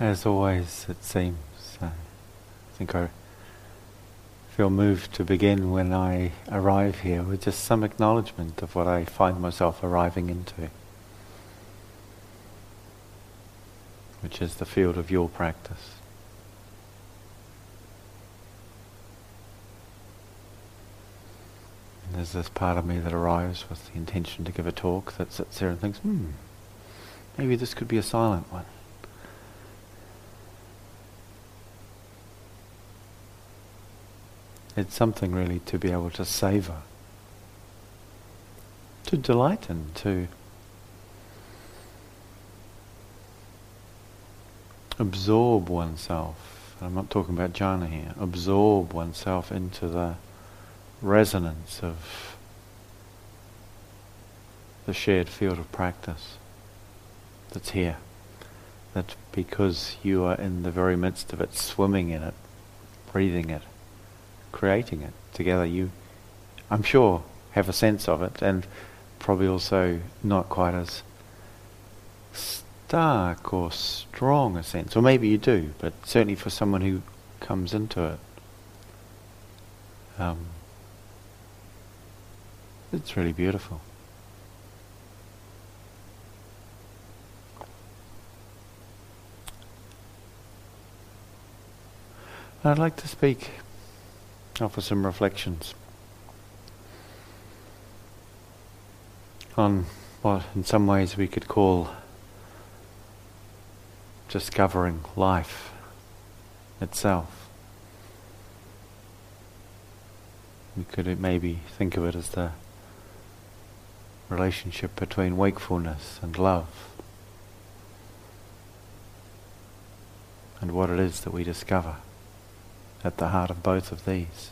As always, it seems. I think I feel moved to begin when I arrive here with just some acknowledgement of what I find myself arriving into, which is the field of your practice. And there's this part of me that arrives with the intention to give a talk that sits there and thinks, hmm, maybe this could be a silent one. It's something really to be able to savour, to delight in, to absorb oneself. I'm not talking about jhana here. Absorb oneself into the resonance of the shared field of practice that's here. That because you are in the very midst of it, swimming in it, breathing it, creating it together, you, I'm sure, have a sense of it, and probably also not quite as stark or strong a sense, or maybe you do, but certainly for someone who comes into it, um, it's really beautiful. I'd like to speak offer some reflections on what in some ways we could call discovering life itself. We could maybe think of it as the relationship between wakefulness and love. And what it is that we discover at the heart of both of these.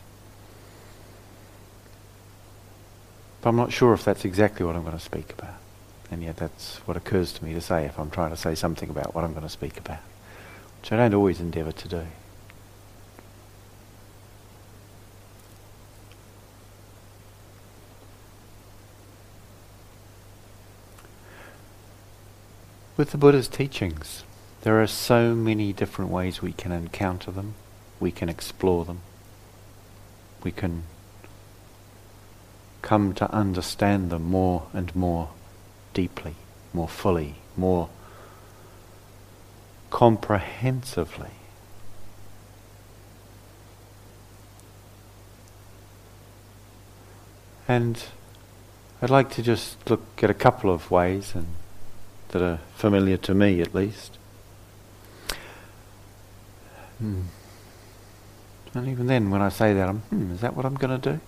But I'm not sure if that's exactly what I'm going to speak about. And yet that's what occurs to me to say if I'm trying to say something about what I'm going to speak about, which I don't always endeavour to do. With the Buddha's teachings, there are so many different ways we can encounter them we can explore them. We can come to understand them more and more deeply, more fully, more comprehensively. And I'd like to just look at a couple of ways and that are familiar to me at least. Hmm. And even then, when I say that, I'm, hmm, is that what I'm going to do?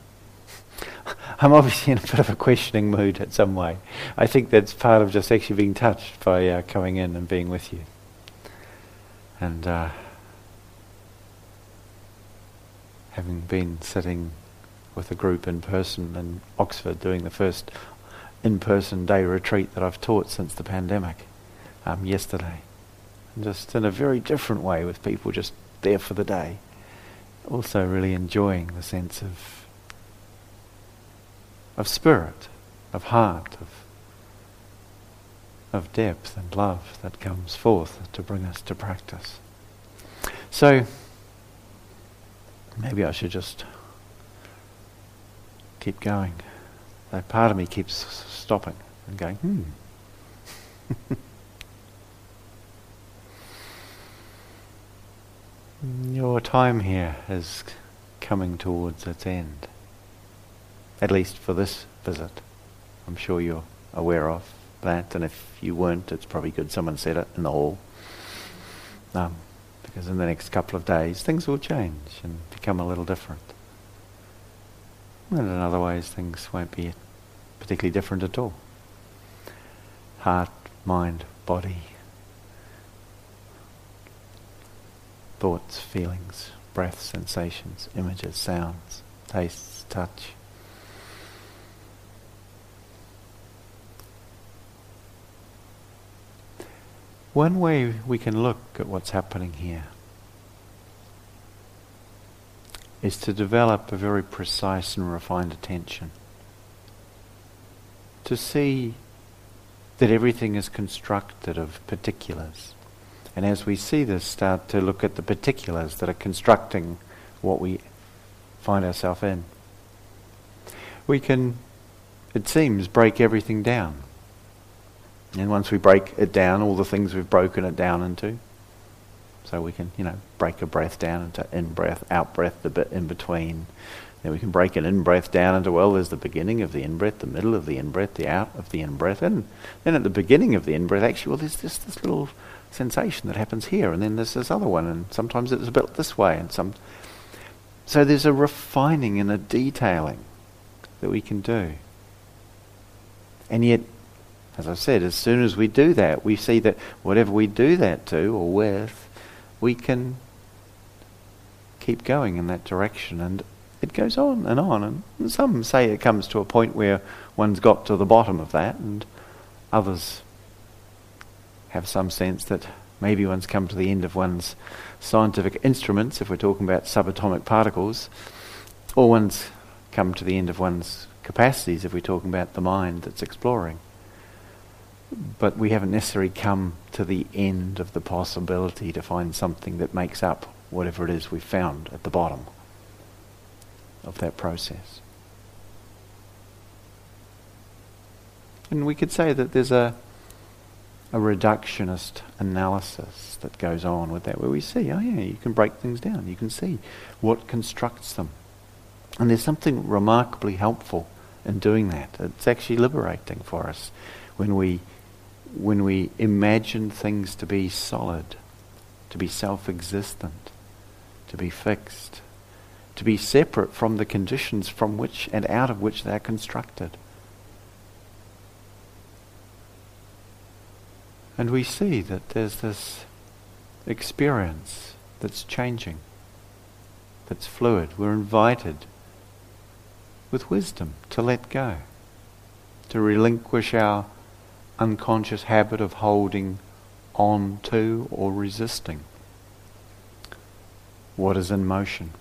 I'm obviously in a bit of a questioning mood at some way. I think that's part of just actually being touched by uh, coming in and being with you. And uh, having been sitting with a group in person in Oxford doing the first in-person day retreat that I've taught since the pandemic um, yesterday. And just in a very different way with people just there for the day also really enjoying the sense of of spirit, of heart, of of depth and love that comes forth to bring us to practice. So maybe I should just keep going. That part of me keeps stopping and going, hmm. Your time here is coming towards its end. At least for this visit. I'm sure you're aware of that, and if you weren't, it's probably good someone said it in the hall. Um, because in the next couple of days, things will change and become a little different. And in other ways, things won't be particularly different at all. Heart, mind, body, thoughts, feelings, breath, sensations, images, sounds, tastes, touch. One way we can look at what's happening here is to develop a very precise and refined attention. To see that everything is constructed of particulars And as we see this, start to look at the particulars that are constructing what we find ourselves in. We can, it seems, break everything down. And once we break it down, all the things we've broken it down into, so we can, you know, break a breath down into in breath, out breath, the bit in between. Then we can break an in breath down into, well, there's the beginning of the in breath, the middle of the in breath, the out of the in breath. And then at the beginning of the in breath, actually, well, there's just this little sensation that happens here, and then there's this other one, and sometimes it's a bit this way, and some. So there's a refining and a detailing that we can do. And yet, as I said, as soon as we do that, we see that whatever we do that to or with, we can keep going in that direction. And it goes on and on. And some say it comes to a point where one's got to the bottom of that, and others have some sense that maybe one's come to the end of one's scientific instruments, if we're talking about subatomic particles, or one's come to the end of one's capacities, if we're talking about the mind that's exploring. But we haven't necessarily come to the end of the possibility to find something that makes up whatever it is we've found at the bottom of that process. And we could say that there's a a reductionist analysis that goes on with that, where we see, oh yeah, you can break things down, you can see what constructs them. And there's something remarkably helpful in doing that. It's actually liberating for us when we when we imagine things to be solid, to be self-existent, to be fixed, to be separate from the conditions from which and out of which they're constructed. And we see that there's this experience that's changing, that's fluid. We're invited with wisdom to let go, to relinquish our unconscious habit of holding on to or resisting what is in motion.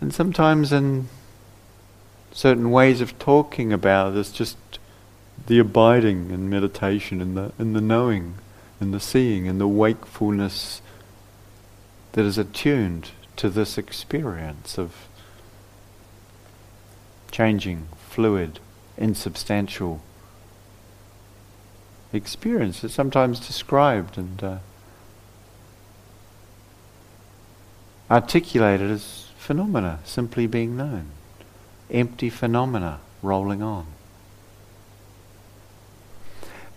And sometimes in certain ways of talking about this, just the abiding in meditation, in the, in the knowing, in the seeing, in the wakefulness that is attuned to this experience of changing, fluid, insubstantial experience. It's sometimes described and uh, articulated as phenomena simply being known, empty phenomena rolling on.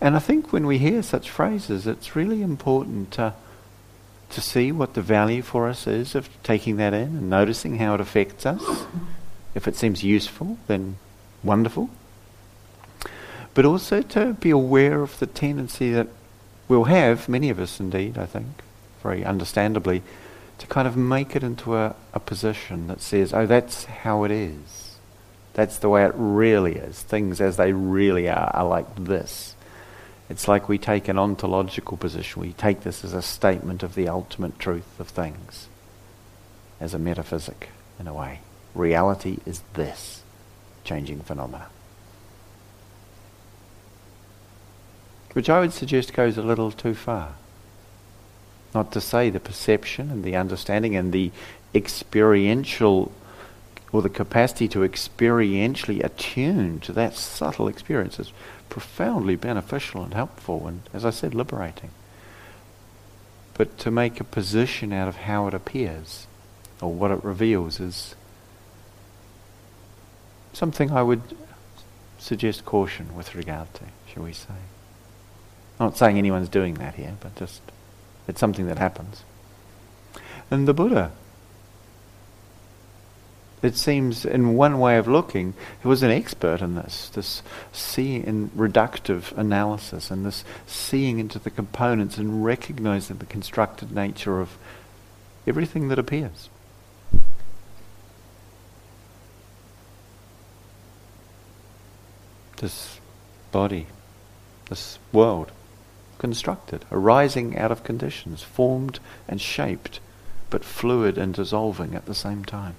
And I think when we hear such phrases, it's really important to, to see what the value for us is of taking that in and noticing how it affects us. If it seems useful, then wonderful. But also to be aware of the tendency that we'll have, many of us indeed, I think, very understandably, to kind of make it into a, a position that says, oh, that's how it is. That's the way it really is. Things as they really are are like this. It's like we take an ontological position. We take this as a statement of the ultimate truth of things, as a metaphysic, in a way. Reality is this changing phenomena. Which I would suggest goes a little too far. Not to say the perception and the understanding and the experiential or the capacity to experientially attune to that subtle experience is profoundly beneficial and helpful and, as I said, liberating. But to make a position out of how it appears or what it reveals is something I would suggest caution with regard to, shall we say. I'm not saying anyone's doing that here, but just it's something that happens. And the Buddha it seems, in one way of looking, he was an expert in this, this seeing in reductive analysis and this seeing into the components and recognizing the constructed nature of everything that appears. This body, this world, constructed, arising out of conditions, formed and shaped, but fluid and dissolving at the same time.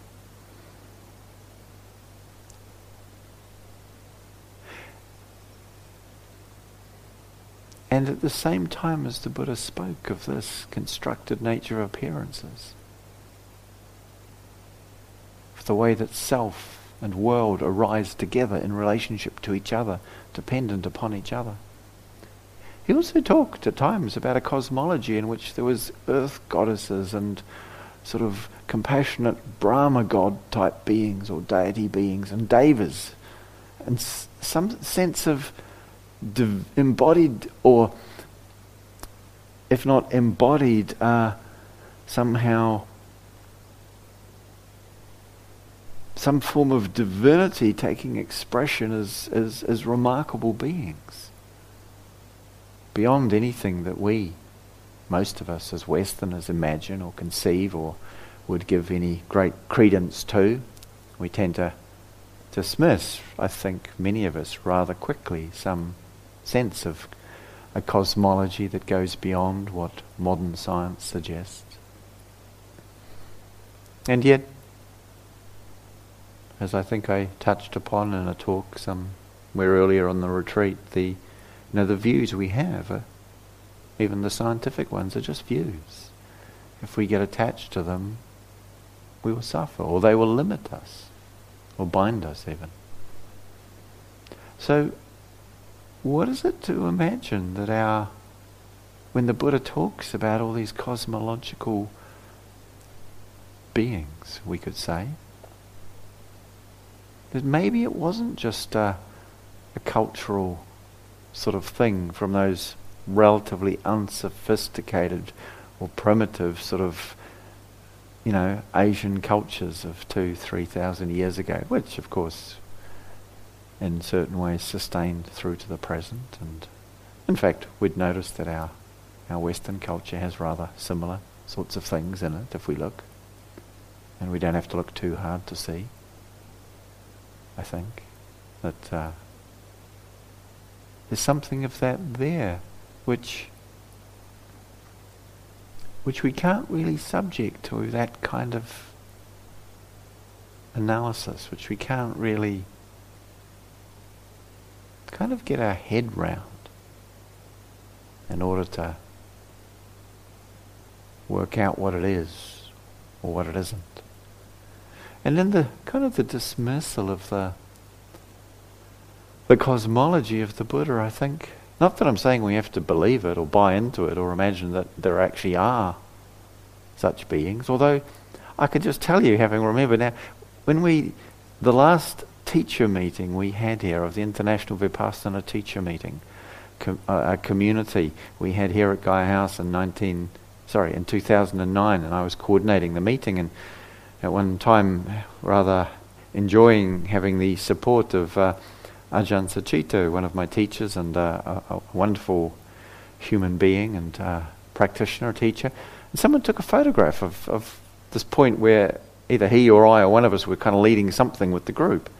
And at the same time as the Buddha spoke of this constructed nature of appearances, of the way that self and world arise together in relationship to each other, dependent upon each other. He also talked at times about a cosmology in which there was earth goddesses and sort of compassionate Brahma god type beings or deity beings and devas and s- some sense of div- embodied or if not embodied uh, somehow some form of divinity taking expression as, as, as remarkable beings beyond anything that we, most of us as Westerners, imagine or conceive or would give any great credence to. We tend to dismiss, I think, many of us rather quickly, some sense of a cosmology that goes beyond what modern science suggests. And yet, as I think I touched upon in a talk somewhere earlier on the retreat, the you know, the views we have, are, even the scientific ones, are just views. If we get attached to them, we will suffer, or they will limit us, or bind us even. So, what is it to imagine that our, when the Buddha talks about all these cosmological beings, we could say, that maybe it wasn't just a, a cultural sort of thing from those relatively unsophisticated or primitive sort of, you know, Asian cultures of two, three thousand years ago, which of course in certain ways sustained through to the present. And in fact, we'd notice that our, our Western culture has rather similar sorts of things in it if we look. And we don't have to look too hard to see, I think, that uh, there's something of that there which which we can't really subject to that kind of analysis, which we can't really kind of get our head round in order to work out what it is or what it isn't. And then the kind of the dismissal of the the cosmology of the Buddha, I think. Not that I'm saying we have to believe it or buy into it or imagine that there actually are such beings, although I can just tell you, having remembered now, when we, the last teacher meeting we had here of the International Vipassana teacher meeting, com, uh, a community we had here at Gaia House in 19, sorry, in 2009, and I was coordinating the meeting, and at one time, rather enjoying having the support of uh, Ajahn Sucitto, one of my teachers and uh, a, a, wonderful human being and uh, practitioner, teacher. And someone took a photograph of, of this point where either he or I or one of us were kind of leading something with the group.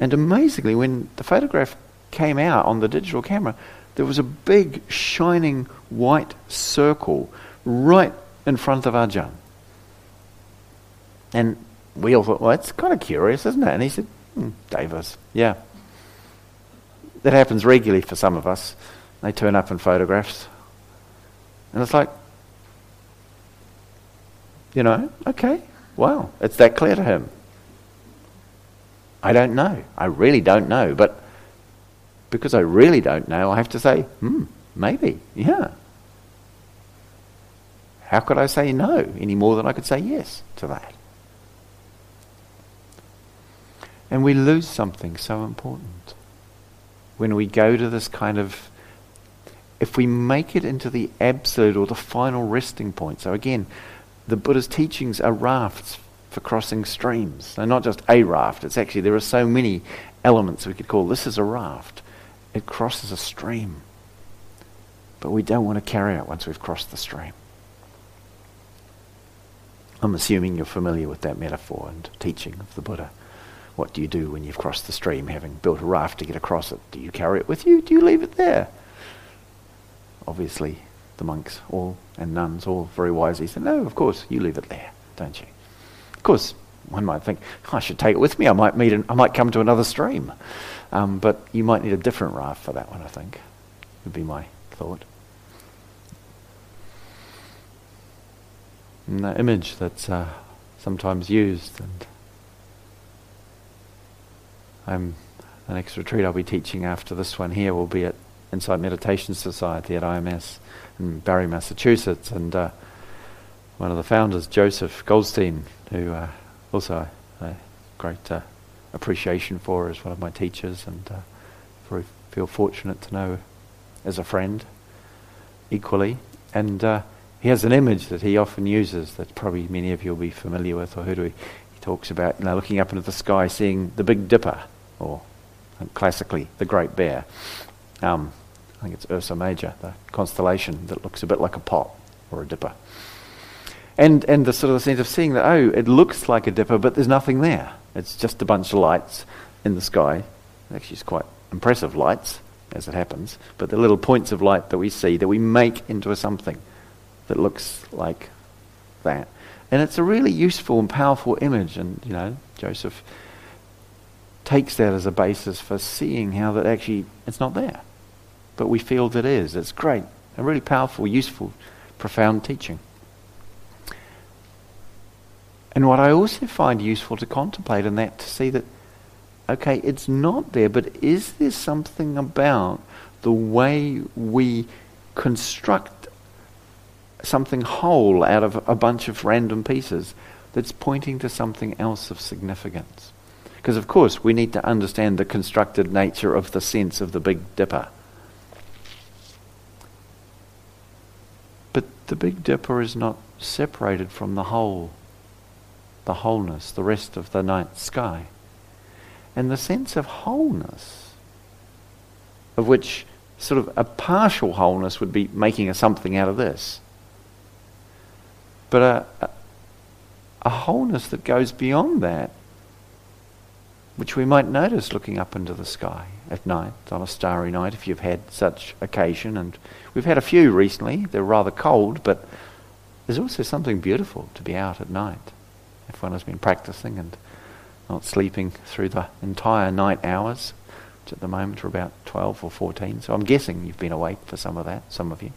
And amazingly, when the photograph came out on the digital camera, there was a big shining white circle right in front of Ajahn. And we all thought, well, that's kind of curious, isn't it? And he said, hmm, devas, yeah. That happens regularly for some of us. They turn up in photographs. And it's like, you know, okay, wow, it's that clear to him. I don't know. I really don't know. But because I really don't know, I have to say, hmm, maybe, yeah. How could I say no any more than I could say yes to that? And we lose something so important when we go to this kind of, if we make it into the absolute or the final resting point. So again, the Buddha's teachings are rafts for crossing streams. They're not just a raft. It's actually, there are so many elements we could call this is a raft. It crosses a stream. But we don't want to carry it once we've crossed the stream. I'm assuming you're familiar with that metaphor and teaching of the Buddha. What do you do when you've crossed the stream, having built a raft to get across it? Do you carry it with you? Do you leave it there? Obviously, the monks all and nuns all very wisely said, No, of course, you leave it there, don't you? Course, one might think, I should take it with me. I might meet an, I might come to another stream. Um, but you might need a different raft for that one, I think, would be my thought. And the image that's uh, sometimes used, and I'm the next retreat I'll be teaching after this one here will be at Insight Meditation Society at IMS in Barre, Massachusetts, and uh, one of the founders, Joseph Goldstein, who uh, also a great uh, appreciation for as one of my teachers, and uh, very feel fortunate to know as a friend equally. And uh, he has an image that he often uses that probably many of you will be familiar with or heard. He, he talks about you know, looking up into the sky, seeing the Big Dipper, or classically the Great Bear. Um, I think it's Ursa Major, the constellation that looks a bit like a pot or a dipper. And, and the sort of sense of seeing that, oh, it looks like a dipper, but there's nothing there. It's just a bunch of lights in the sky. Actually, it's quite impressive lights, as it happens, but the little points of light that we see that we make into a something that looks like that. And it's a really useful and powerful image, and, you know, Joseph takes that as a basis for seeing how that actually it's not there. But we feel that it is. It's great. A really powerful, useful, profound teaching. And what I also find useful to contemplate in that, to see that, okay, it's not there, but is there something about the way we construct something whole out of a bunch of random pieces that's pointing to something else of significance? Because, of course, we need to understand the constructed nature of the sense of the Big Dipper. But the Big Dipper is not separated from the whole the wholeness, the rest of the night sky. And the sense of wholeness, of which sort of a partial wholeness would be making a something out of this. But a, a, wholeness that goes beyond that, which we might notice looking up into the sky at night, on a starry night, if you've had such occasion. And we've had a few recently. They're rather cold, but there's also something beautiful to be out at night if one has been practicing and not sleeping through the entire night hours, which at the moment are about 12 or 14. So I'm guessing you've been awake for some of that, some of you.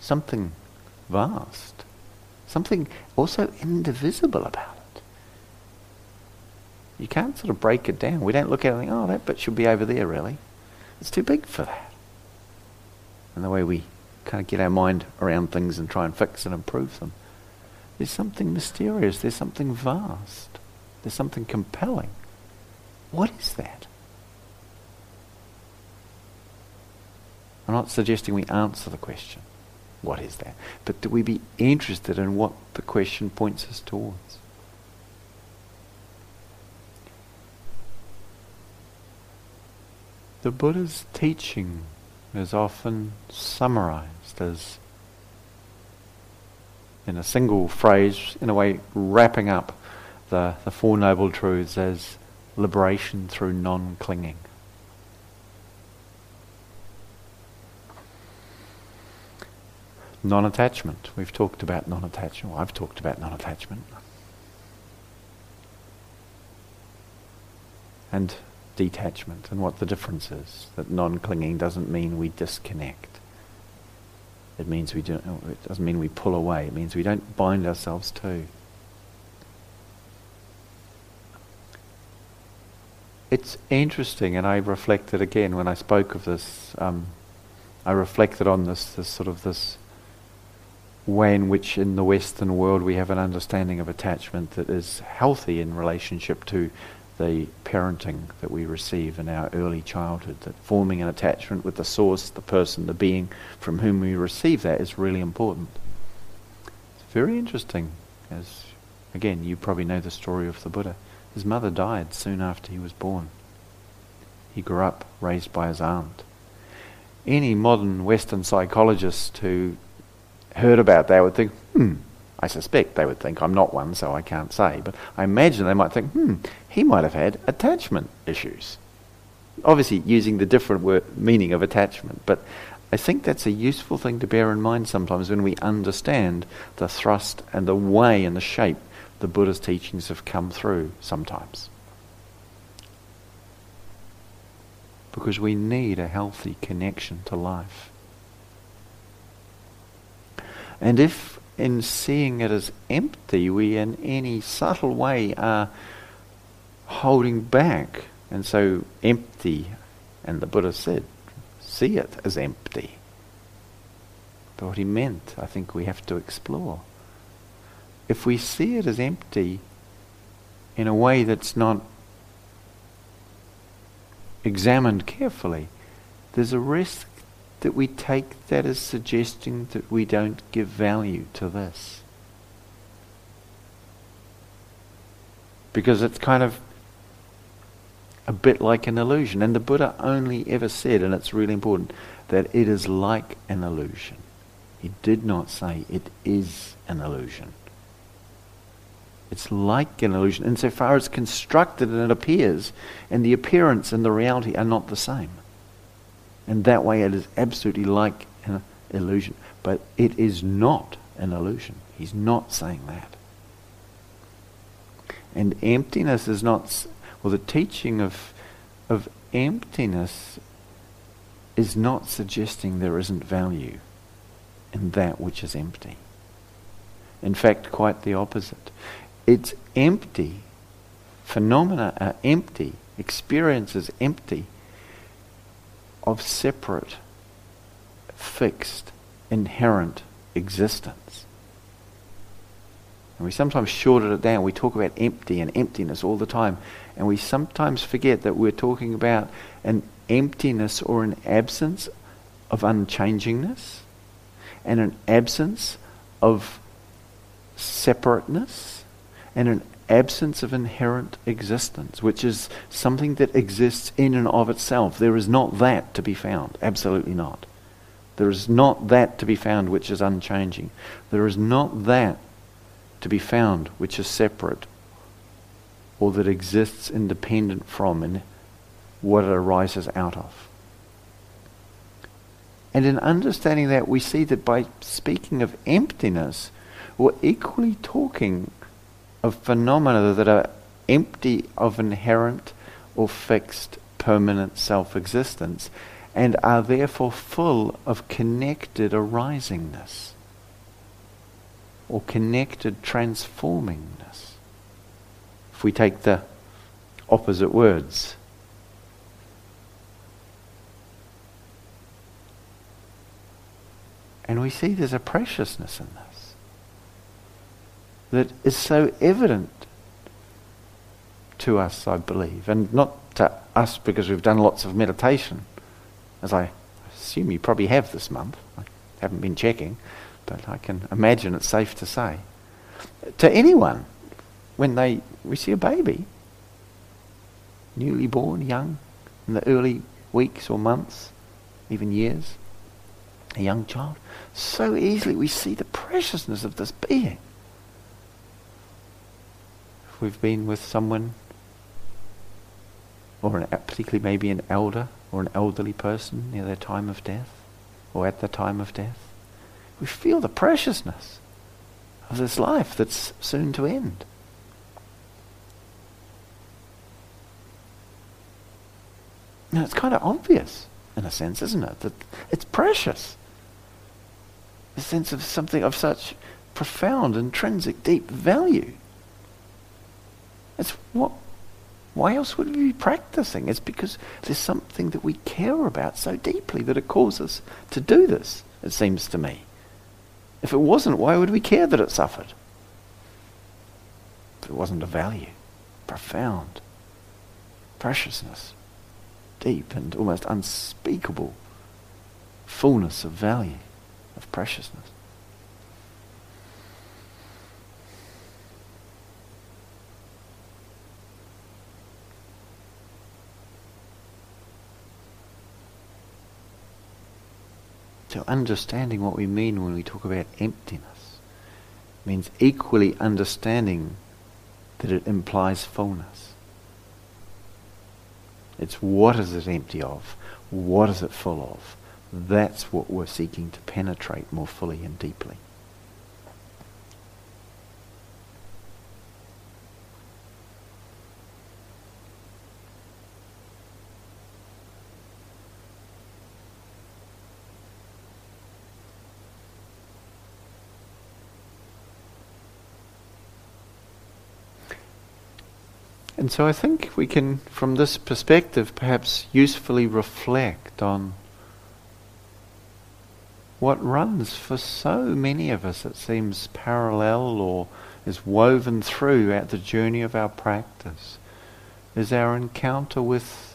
Something vast, something also indivisible about it. You can't sort of break it down. We don't look at it and think, oh, that bit should be over there, really. It's too big for that. And the way we kind of get our mind around things and try and fix and improve them. There's something mysterious. There's something vast. There's something compelling. What is that? I'm not suggesting we answer the question, what is that? But do we be interested in what the question points us towards? The Buddha's teaching is often summarized as in a single phrase, in a way wrapping up the, the Four Noble Truths as liberation through non clinging. Non attachment. We've talked about non attachment. Well, I've talked about non attachment. And detachment, and what the difference is. That non clinging doesn't mean we disconnect. It means we don't, it doesn't mean we pull away. It means we don't bind ourselves to. It's interesting, and I reflected again when I spoke of this. Um, I reflected on this, this sort of this way in which, in the Western world, we have an understanding of attachment that is healthy in relationship to the parenting that we receive in our early childhood, that forming an attachment with the source, the person, the being from whom we receive that is really important. It's very interesting, as again, you probably know the story of the Buddha. His mother died soon after he was born. He grew up raised by his aunt. Any modern Western psychologist who heard about that would think, hmm, I suspect they would think I'm not one, so I can't say. But I imagine they might think, hmm, he might have had attachment issues. Obviously, using the different word, meaning of attachment. But I think that's a useful thing to bear in mind sometimes when we understand the thrust and the way and the shape the Buddha's teachings have come through sometimes. because we need a healthy connection to life. And if in seeing it as empty, we in any subtle way are holding back, and so empty, and the Buddha said, see it as empty. But what he meant, I think we have to explore. If we see it as empty in a way that's not examined carefully, there's a risk that we take that as suggesting that we don't give value to this. Because it's kind of a bit like an illusion. And the Buddha only ever said, and it's really important, that it is like an illusion. He did not say it is an illusion. It's like an illusion insofar as constructed and it appears, and the appearance and the reality are not the same. And that way it is absolutely like an illusion. But it is not an illusion. He's not saying that. And emptiness is not, well, the teaching of, of emptiness is not suggesting there isn't value in that which is empty. In fact, quite the opposite. It's empty. Phenomena are empty. Experience is empty of separate, fixed, inherent existence. And we sometimes shorten it down. We talk about empty and emptiness all the time. And we sometimes forget that we're talking about an emptiness or an absence of unchangingness and an absence of separateness and an absence of inherent existence, which is something that exists in and of itself. There is not that to be found. Absolutely not. There is not that to be found which is unchanging. There is not that to be found which is separate or that exists independent from and what it arises out of. And in understanding that, we see that by speaking of emptiness, we're equally talking of phenomena that are empty of inherent or fixed permanent self-existence and are therefore full of connected arisingness or connected transformingness. If we take the opposite words. And we see there's a preciousness in this that is so evident to us, I believe, and not to us because we've done lots of meditation, as I assume you probably have this month. I haven't been checking, but I can imagine it's safe to say. To anyone, when they we see a baby, newly born, young, in the early weeks or months, even years, a young child, so easily we see the preciousness of this being we've been with someone, or an, particularly maybe an elder or an elderly person near their time of death, or at the time of death, we feel the preciousness of this life that's soon to end. Now, it's kind of obvious, in a sense, isn't it? That it's precious. The sense of something of such profound, intrinsic, deep value. It's what why else would we be practicing? It's because there's something that we care about so deeply that it causes us to do this, it seems to me. If it wasn't, why would we care that it suffered? If it wasn't a value, profound, preciousness, deep and almost unspeakable fullness of value, of preciousness. So understanding what we mean when we talk about emptiness means equally understanding that it implies fullness. It's what is it empty of? What is it full of? That's what we're seeking to penetrate more fully and deeply. And so I think we can, from this perspective, perhaps usefully reflect on what runs for so many of us, it seems parallel or is woven through at the journey of our practice, is our encounter with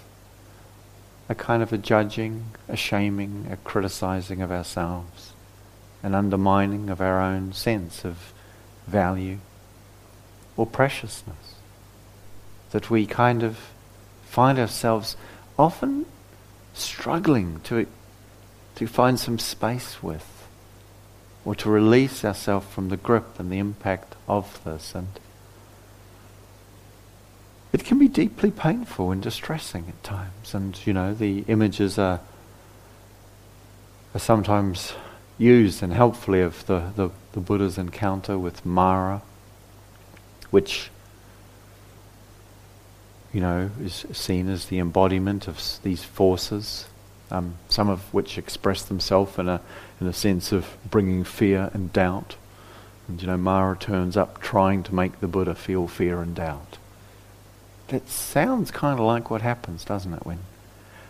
a kind of a judging, a shaming, a criticizing of ourselves, an undermining of our own sense of value or preciousness. That we kind of find ourselves often struggling to to find some space with, or to release ourselves from the grip and the impact of this. And it can be deeply painful and distressing at times. And, you know, the images are, are sometimes used and helpfully of the, the, the Buddha's encounter with Mara, which you know, is seen as the embodiment of these forces um, some of which express themselves in a, in a sense of bringing fear and doubt. And you know, Mara turns up trying to make the Buddha feel fear and doubt. That sounds kind of like what happens, doesn't it, when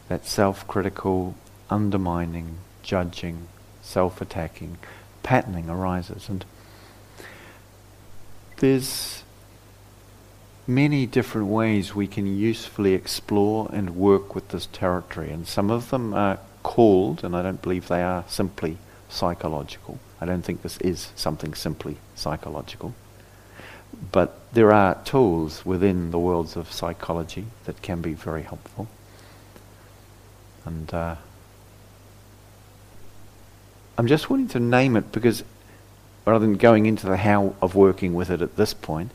that self-critical, undermining, judging, self-attacking, patterning arises. And there's many different ways we can usefully explore and work with this territory. And some of them are called, and I don't believe they are simply psychological. I don't think this is something simply psychological. But there are tools within the worlds of psychology that can be very helpful. And uh, I'm just wanting to name it because rather than going into the how of working with it at this point,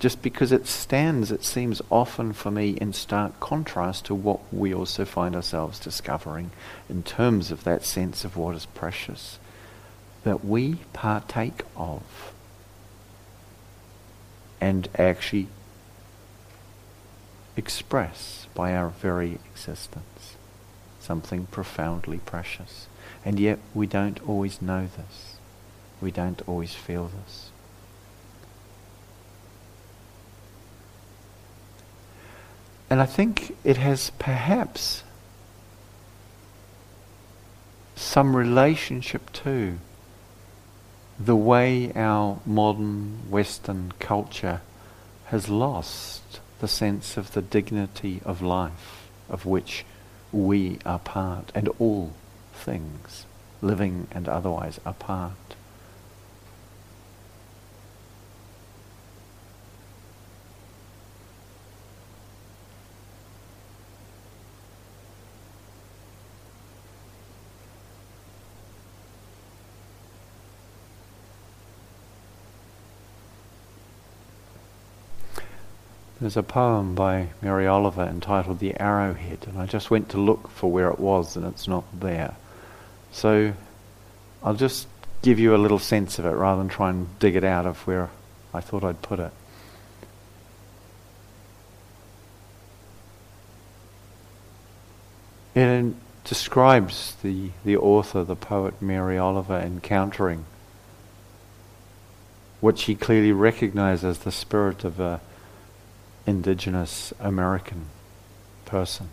just because it stands, it seems often for me in stark contrast to what we also find ourselves discovering in terms of that sense of what is precious that we partake of and actually express by our very existence something profoundly precious. And yet we don't always know this. We don't always feel this. And I think it has perhaps some relationship to the way our modern Western culture has lost the sense of the dignity of life of which we are part and all things, living and otherwise, are part. There's a poem by Mary Oliver entitled The Arrowhead, and I just went to look for where it was, and it's not there. So I'll just give you a little sense of it rather than try and dig it out of where I thought I'd put it. It describes the, the author, the poet Mary Oliver, encountering what she clearly recognizes as the spirit of a indigenous American person.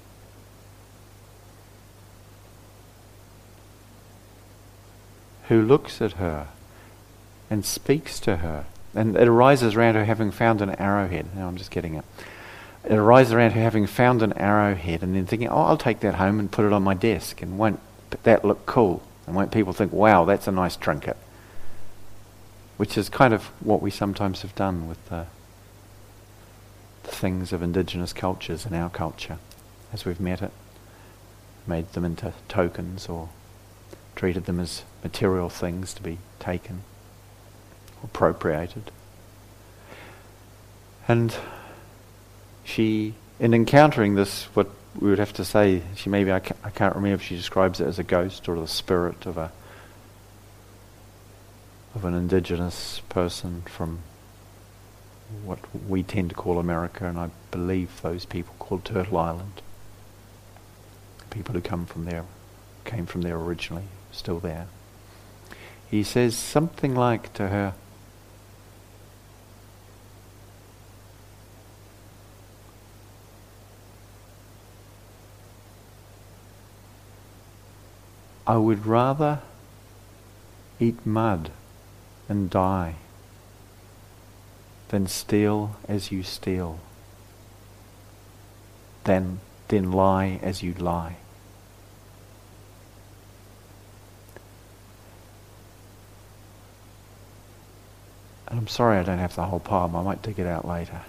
Who looks at her and speaks to her. And it arises around her having found an arrowhead. Now I'm just getting it. It arises around her having found an arrowhead and then thinking, oh, I'll take that home and put it on my desk. And won't that look cool? And won't people think, wow, that's a nice trinket? Which is kind of what we sometimes have done with the things of indigenous cultures in our culture as we've met it, made them into tokens or treated them as material things to be taken, appropriated. And she, in encountering this, what we would have to say, she maybe, I can't, I can't remember if she describes it as a ghost or the spirit of a of an indigenous person from what we tend to call America, and I believe those people called Turtle Island. People who come from there, came from there originally, still there. He says something like to her, I would rather eat mud and die than steal as you steal, than, then lie as you lie. And I'm sorry I don't have the whole poem. I might dig it out later.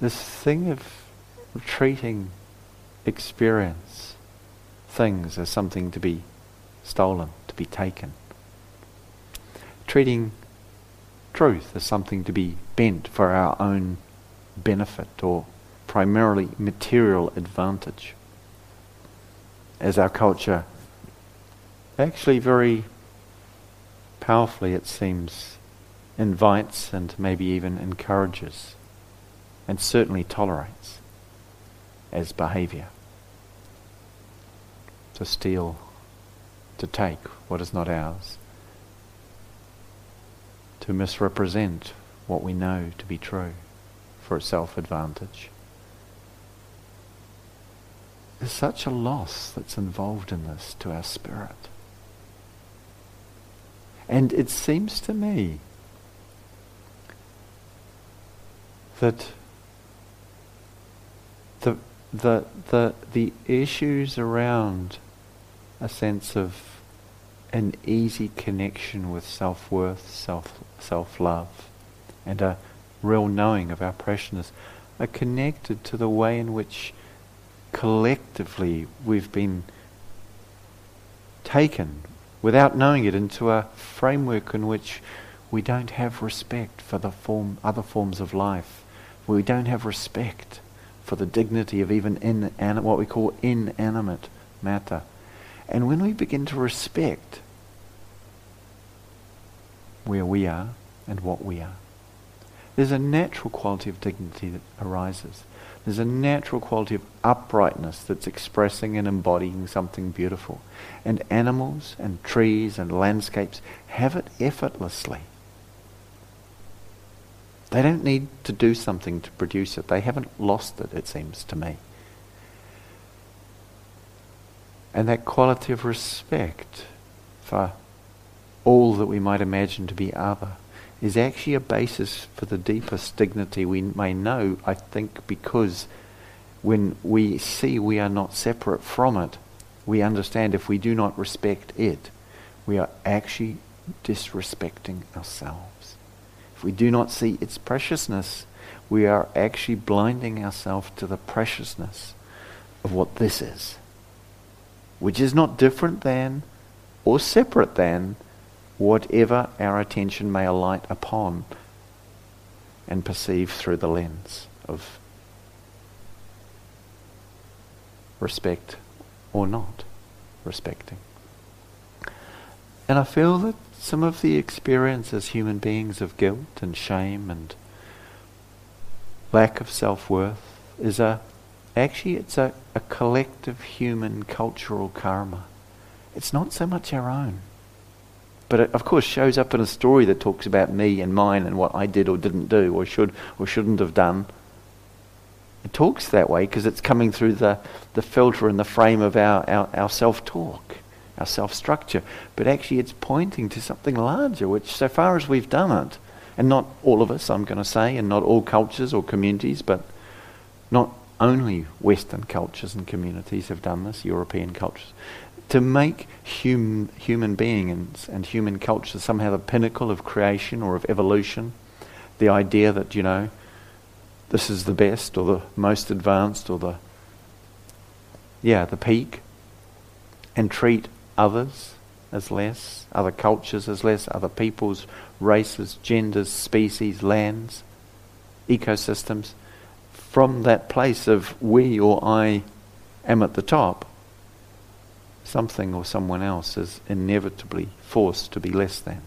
This thing of treating experience, things as something to be stolen, to be taken. Treating truth as something to be bent for our own benefit or primarily material advantage. As our culture actually very powerfully, it seems, invites and maybe even encourages and certainly tolerates as behavior. To steal, to take what is not ours, to misrepresent what we know to be true for self advantage. There's such a loss that's involved in this to our spirit. And it seems to me that the, the, the, the issues around a sense of an easy connection with self-worth, self, self-love, and a real knowing of our preciousness are connected to the way in which collectively we've been taken without knowing it into a framework in which we don't have respect for the form, other forms of life. We don't have respect for the dignity of even in, what we call inanimate matter. And when we begin to respect where we are and what we are, there's a natural quality of dignity that arises. There's a natural quality of uprightness that's expressing and embodying something beautiful. And animals and trees and landscapes have it effortlessly. They don't need to do something to produce it. They haven't lost it, it seems to me. And that quality of respect for all that we might imagine to be other is actually a basis for the deepest dignity we may know, I think, because when we see we are not separate from it, we understand if we do not respect it, we are actually disrespecting ourselves. If we do not see its preciousness, we are actually blinding ourselves to the preciousness of what this is, which is not different than or separate than whatever our attention may alight upon and perceive through the lens of respect or not respecting. And I feel that some of the experience as human beings of guilt and shame and lack of self-worth is a actually it's a, a collective human cultural karma. It's not so much our own. But it, of course, shows up in a story that talks about me and mine and what I did or didn't do or should or shouldn't have done. It talks that way because it's coming through the, the filter and the frame of our, our, our self talk, our self structure. But actually, it's pointing to something larger, which, so far as we've done it, and not all of us, I'm going to say, and not all cultures or communities, but not only Western cultures and communities have done this, European cultures to make hum, human beings and human culture somehow the pinnacle of creation or of evolution, the idea that, you know, this is the best or the most advanced or the, yeah, the peak, and treat others as less, other cultures as less, other peoples, races, genders, species, lands, ecosystems, from that place of we or I am at the top something or someone else is inevitably forced to be less than.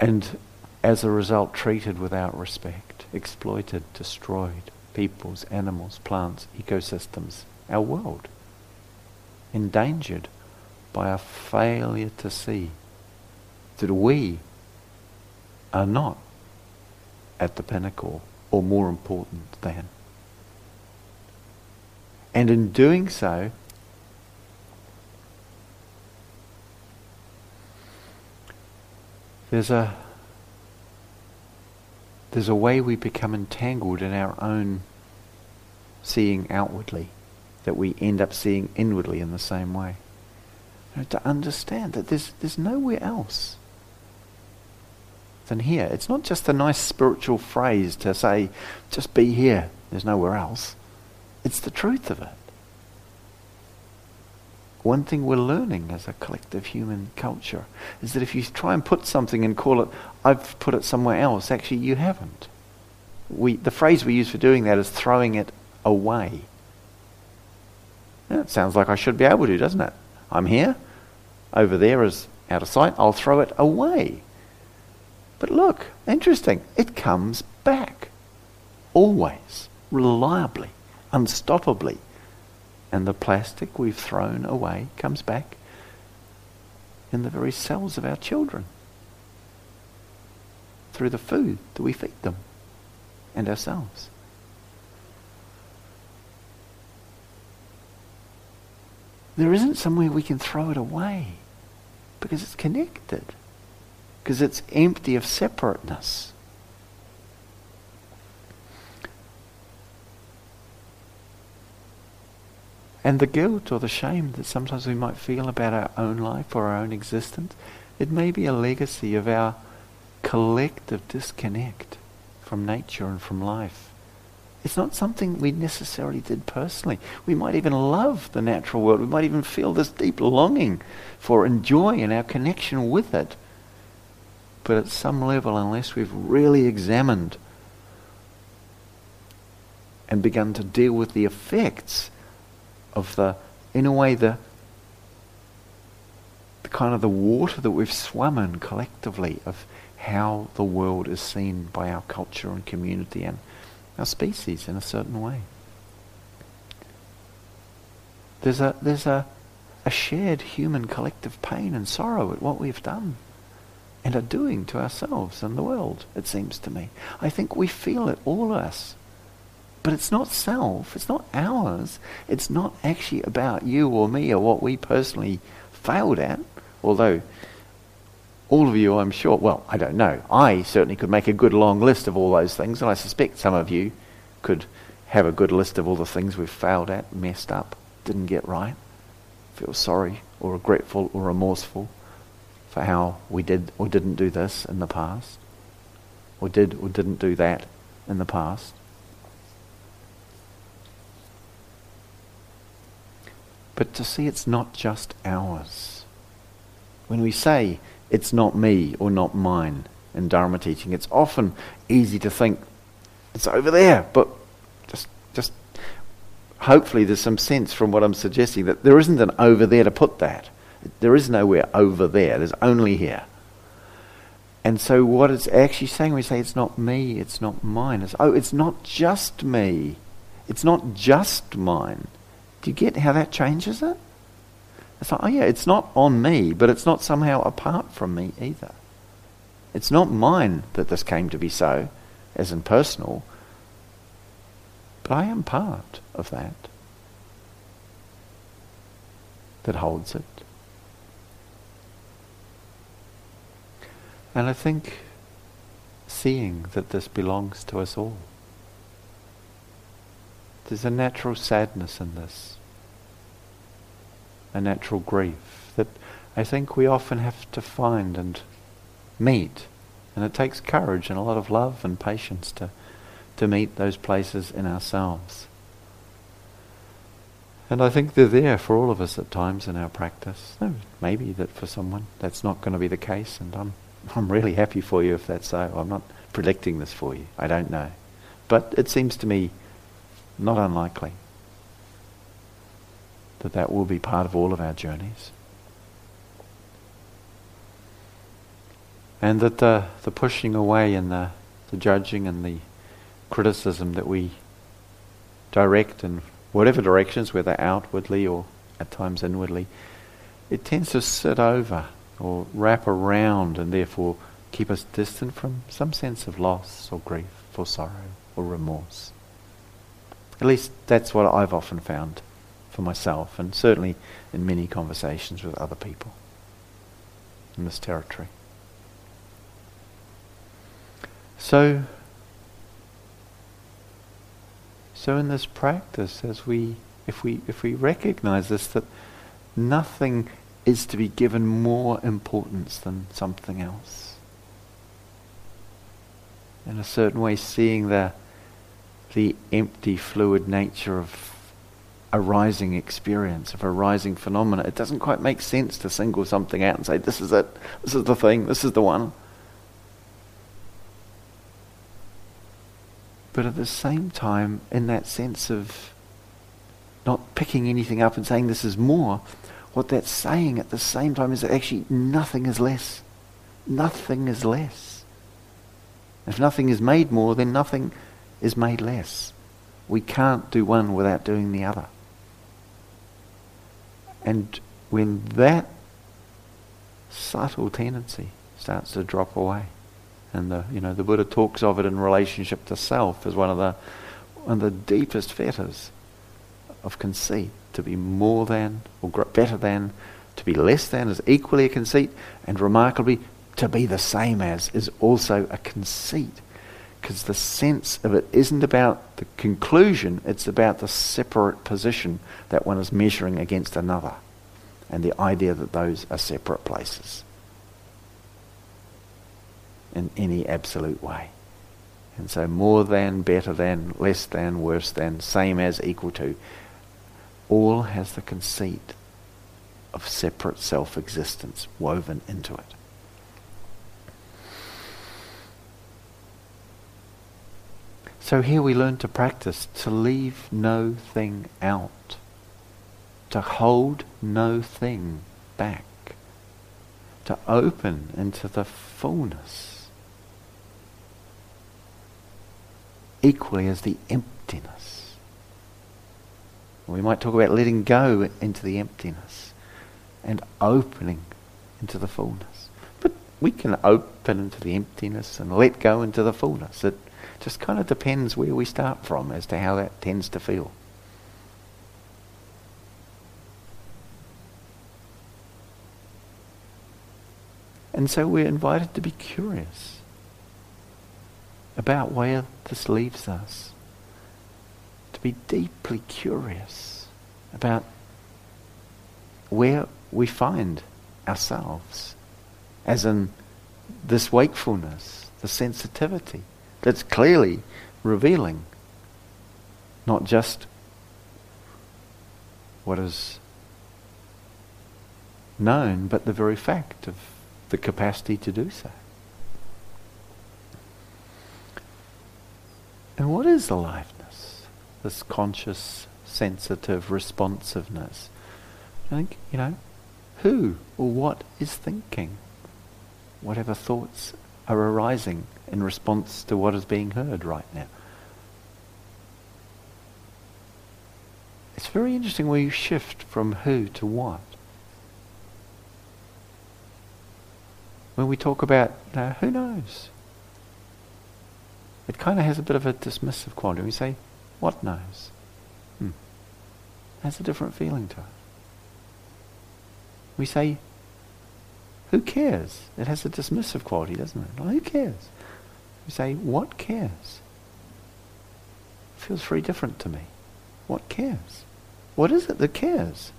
And as a result, treated without respect, exploited, destroyed peoples, animals, plants, ecosystems, our world. Endangered by a failure to see that we are not at the pinnacle or more important than. And in doing so, there's a there's a way we become entangled in our own seeing outwardly that we end up seeing inwardly in the same way. You know, to understand that there's there's nowhere else than here. It's not just a nice spiritual phrase to say, just be here, there's nowhere else. It's the truth of it. One thing we're learning as a collective human culture is that if you try and put something and call it, I've put it somewhere else, actually you haven't. We, the phrase we use for doing that is throwing it away. it sounds like I should be able to, doesn't it? I'm here, over there is out of sight, I'll throw it away. But look, interesting, it comes back. Always, reliably, unstoppably. And the plastic we've thrown away comes back in the very cells of our children through the food that we feed them and ourselves. There isn't somewhere we can throw it away because it's connected because it's empty of separateness. And the guilt or the shame that sometimes we might feel about our own life or our own existence, it may be a legacy of our collective disconnect from nature and from life. It's not something we necessarily did personally. We might even love the natural world. We might even feel this deep longing for and joy in our connection with it. But at some level, unless we've really examined and begun to deal with the effects of the, in a way, the, the kind of the water that we've swum in collectively of how the world is seen by our culture and community and our species in a certain way. There's a, there's a, a shared human collective pain and sorrow at what we've done and are doing to ourselves and the world, it seems to me. I think we feel it, all of us. But it's not self, it's not ours. It's not actually about you or me or what we personally failed at, although all of you, I'm sure, well, I don't know. I certainly could make a good long list of all those things, and I suspect some of you could have a good list of all the things we've failed at, messed up, didn't get right, feel sorry or regretful or remorseful for how we did or didn't do this in the past, or did or didn't do that in the past. But to see it's not just ours. When we say it's not me or not mine in Dharma teaching, it's often easy to think it's over there, but just just hopefully there's some sense from what I'm suggesting that there isn't an over there to put that. There is nowhere over there. There's only here. And so what it's actually saying, when we say it's not me, it's not mine. It's, oh, it's not just me. It's not just mine. Do you get how that changes it? It's like, oh yeah, it's not on me, but it's not somehow apart from me either. It's not mine that this came to be so, as in personal, but I am part of that that holds it. And I think seeing that this belongs to us all. There's a natural sadness in this, a natural grief that I think we often have to find and meet. And it takes courage and a lot of love and patience to, to meet those places in ourselves. And I think they're there for all of us at times in our practice. Maybe that for someone that's not going to be the case, and I'm I'm really happy for you if that's so. I'm not predicting this for you. I don't know. But it seems to me not unlikely that that will be part of all of our journeys. And that the, the pushing away and the, the judging and the criticism that we direct in whatever directions, whether outwardly or at times inwardly, it tends to sit over or wrap around and therefore keep us distant from some sense of loss or grief or sorrow or remorse. At least that's what I've often found for myself, and certainly in many conversations with other people in this territory. So, so in this practice, as we, if we, if we recognize this, that nothing is to be given more importance than something else. In a certain way, seeing the, the empty, fluid nature of arising experience, of arising phenomena, it doesn't quite make sense to single something out and say, this is it, this is the thing, this is the one. But at the same time, in that sense of not picking anything up and saying this is more, what that's saying at the same time is that actually nothing is less. Nothing is less. If nothing is made more, then nothing is made less. We can't do one without doing the other. And when that subtle tendency starts to drop away, and the you know the Buddha talks of it in relationship to self as one of the one of the deepest fetters of conceit to be more than or better than, to be less than is equally a conceit, and remarkably, to be the same as is also a conceit. Because the sense of it isn't about the conclusion, it's about the separate position that one is measuring against another, and the idea that those are separate places in any absolute way. And so more than, better than, less than, worse than, same as, equal to all has the conceit of separate self existence woven into it. So here we learn to practice to leave no thing out, to hold no thing back, to open into the fullness, equally as the emptiness. We might talk about letting go into the emptiness and opening into the fullness. But we can open into the emptiness and let go into the fullness. It just kind of depends where we start from as to how that tends to feel. And so we're invited to be curious about where this leaves us to be deeply curious about where we find ourselves, as in this wakefulness, the sensitivity that's clearly revealing not just what is known, but the very fact of the capacity to do so. And what is aliveness? this conscious, sensitive responsiveness. I think, you know, who or what is thinking? Whatever thoughts are arising in response to what is being heard right now. It's very interesting where you shift from who to what. When we talk about, uh, who knows? It kind of has a bit of a dismissive quality. We say, what knows? Hmm. Has a different feeling to it. We say, who cares? It has a dismissive quality, doesn't it? Well, who cares? We say, what cares? Feels very different to me. What cares? What is it that cares?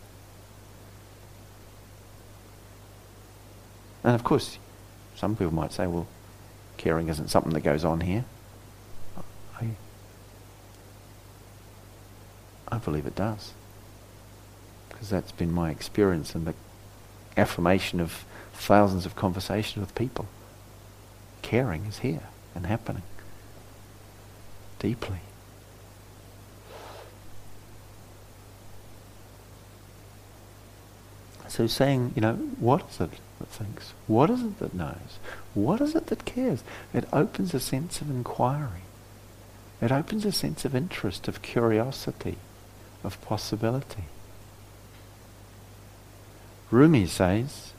And of course, some people might say, well, caring isn't something that goes on here. I I believe it does. Because that's been my experience and the affirmation of thousands of conversations with people. Caring is here and happening deeply. So saying, you know, what is it that thinks? What is it that knows? What is it that cares? It opens a sense of inquiry. It opens a sense of interest, of curiosity of possibility. Rumi says,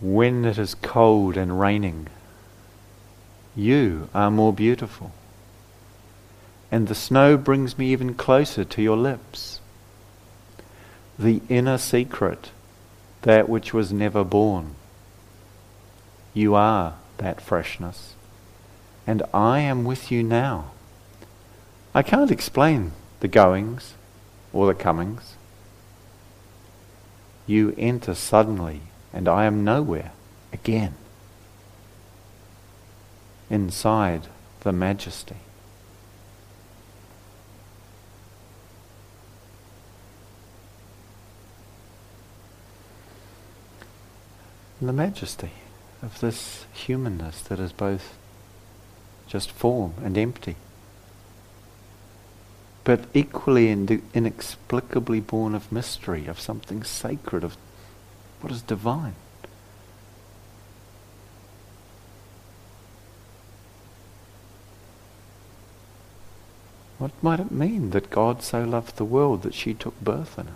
when it is cold and raining, you are more beautiful. and the snow brings me even closer to your lips. The inner secret, that which was never born. You are that freshness, and I am with you now. I can't explain the goings or the comings. You enter suddenly, and I am nowhere again. Inside the majesty. the majesty of this humanness that is both just form and empty, but equally and inexplicably born of mystery, of something sacred, of what is divine. What might it mean that God so loved the world that she took birth in it?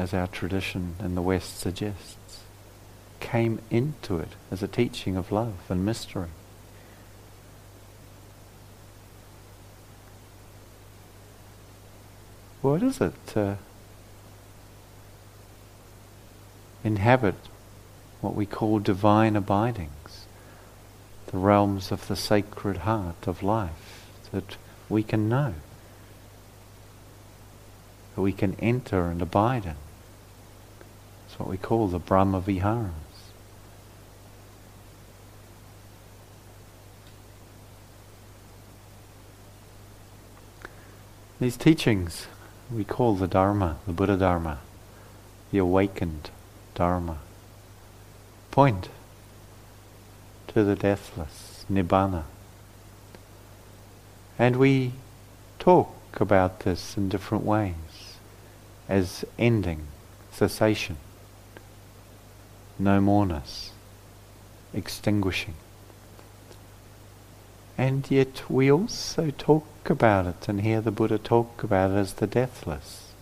as our tradition in the West suggests, came into it as a teaching of love and mystery. What is it to inhabit what we call divine abidings, the realms of the sacred heart of life that we can know, that we can enter and abide in? It's what we call the Brahma Viharas. These teachings we call the Dharma, the Buddha Dharma, the awakened Dharma, point to the deathless Nibbana. And we talk about this in different ways as ending, cessation no moreness, extinguishing. And yet we also talk about it and hear the Buddha talk about it as the deathless,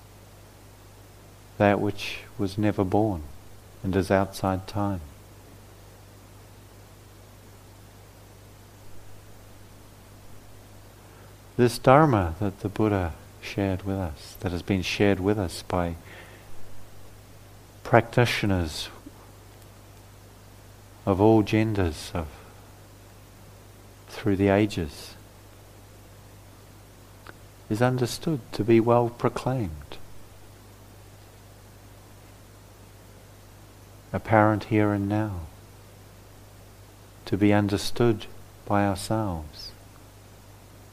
that which was never born and is outside time. This Dharma that the Buddha shared with us, that has been shared with us by practitioners of all genders of through the ages is understood to be well proclaimed. Apparent here and now, to be understood by ourselves,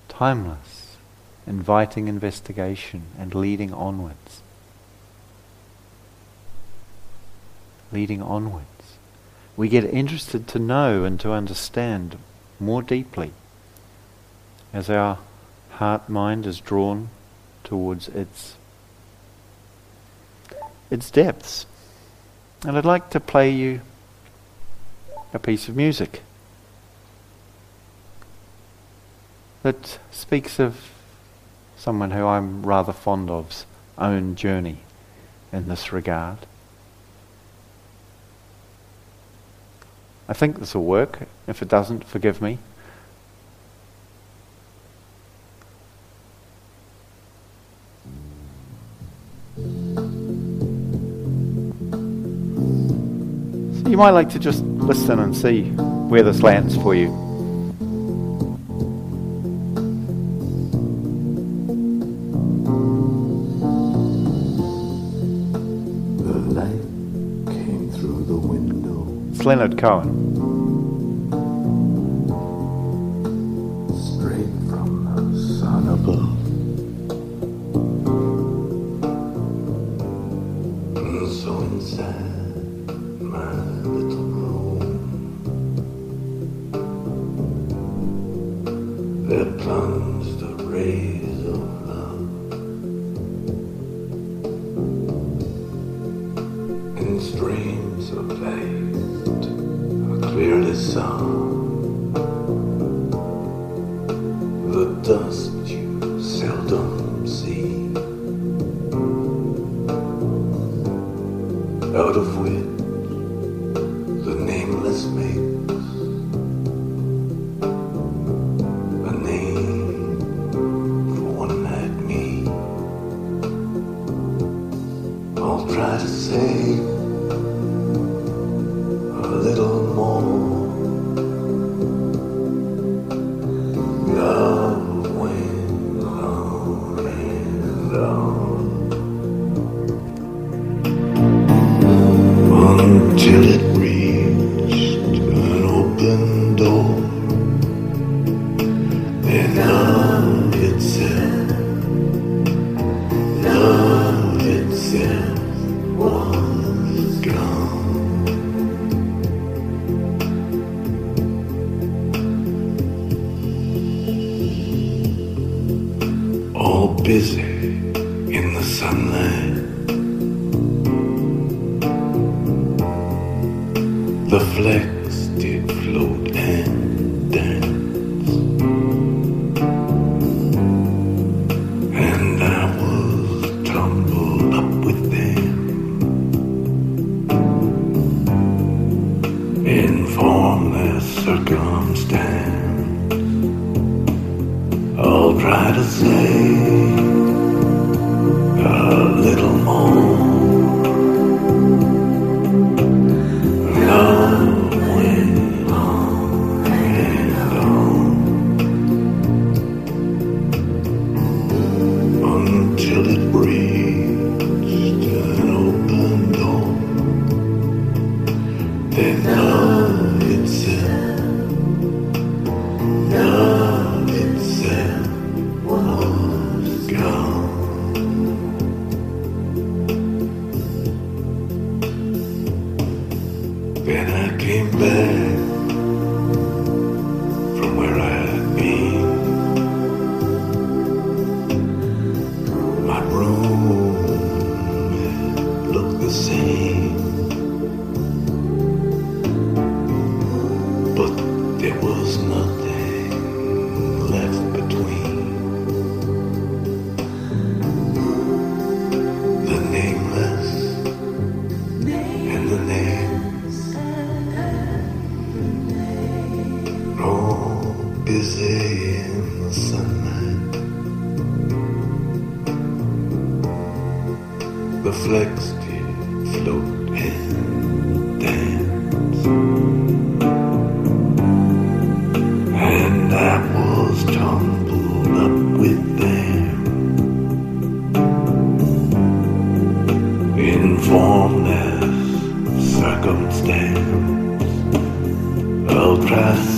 timeless, inviting investigation and leading onwards. Leading onwards we get interested to know and to understand more deeply as our heart mind is drawn towards its its depths. And I'd like to play you a piece of music that speaks of someone who I'm rather fond of's own journey in this regard. I think this will work. If it doesn't, forgive me. So you might like to just listen and see where this lands for you. Leonard Cohen. Straight from the sun above. So inside my little room, there the less circumstance. I'll try to say a little more. inform their circumstance. press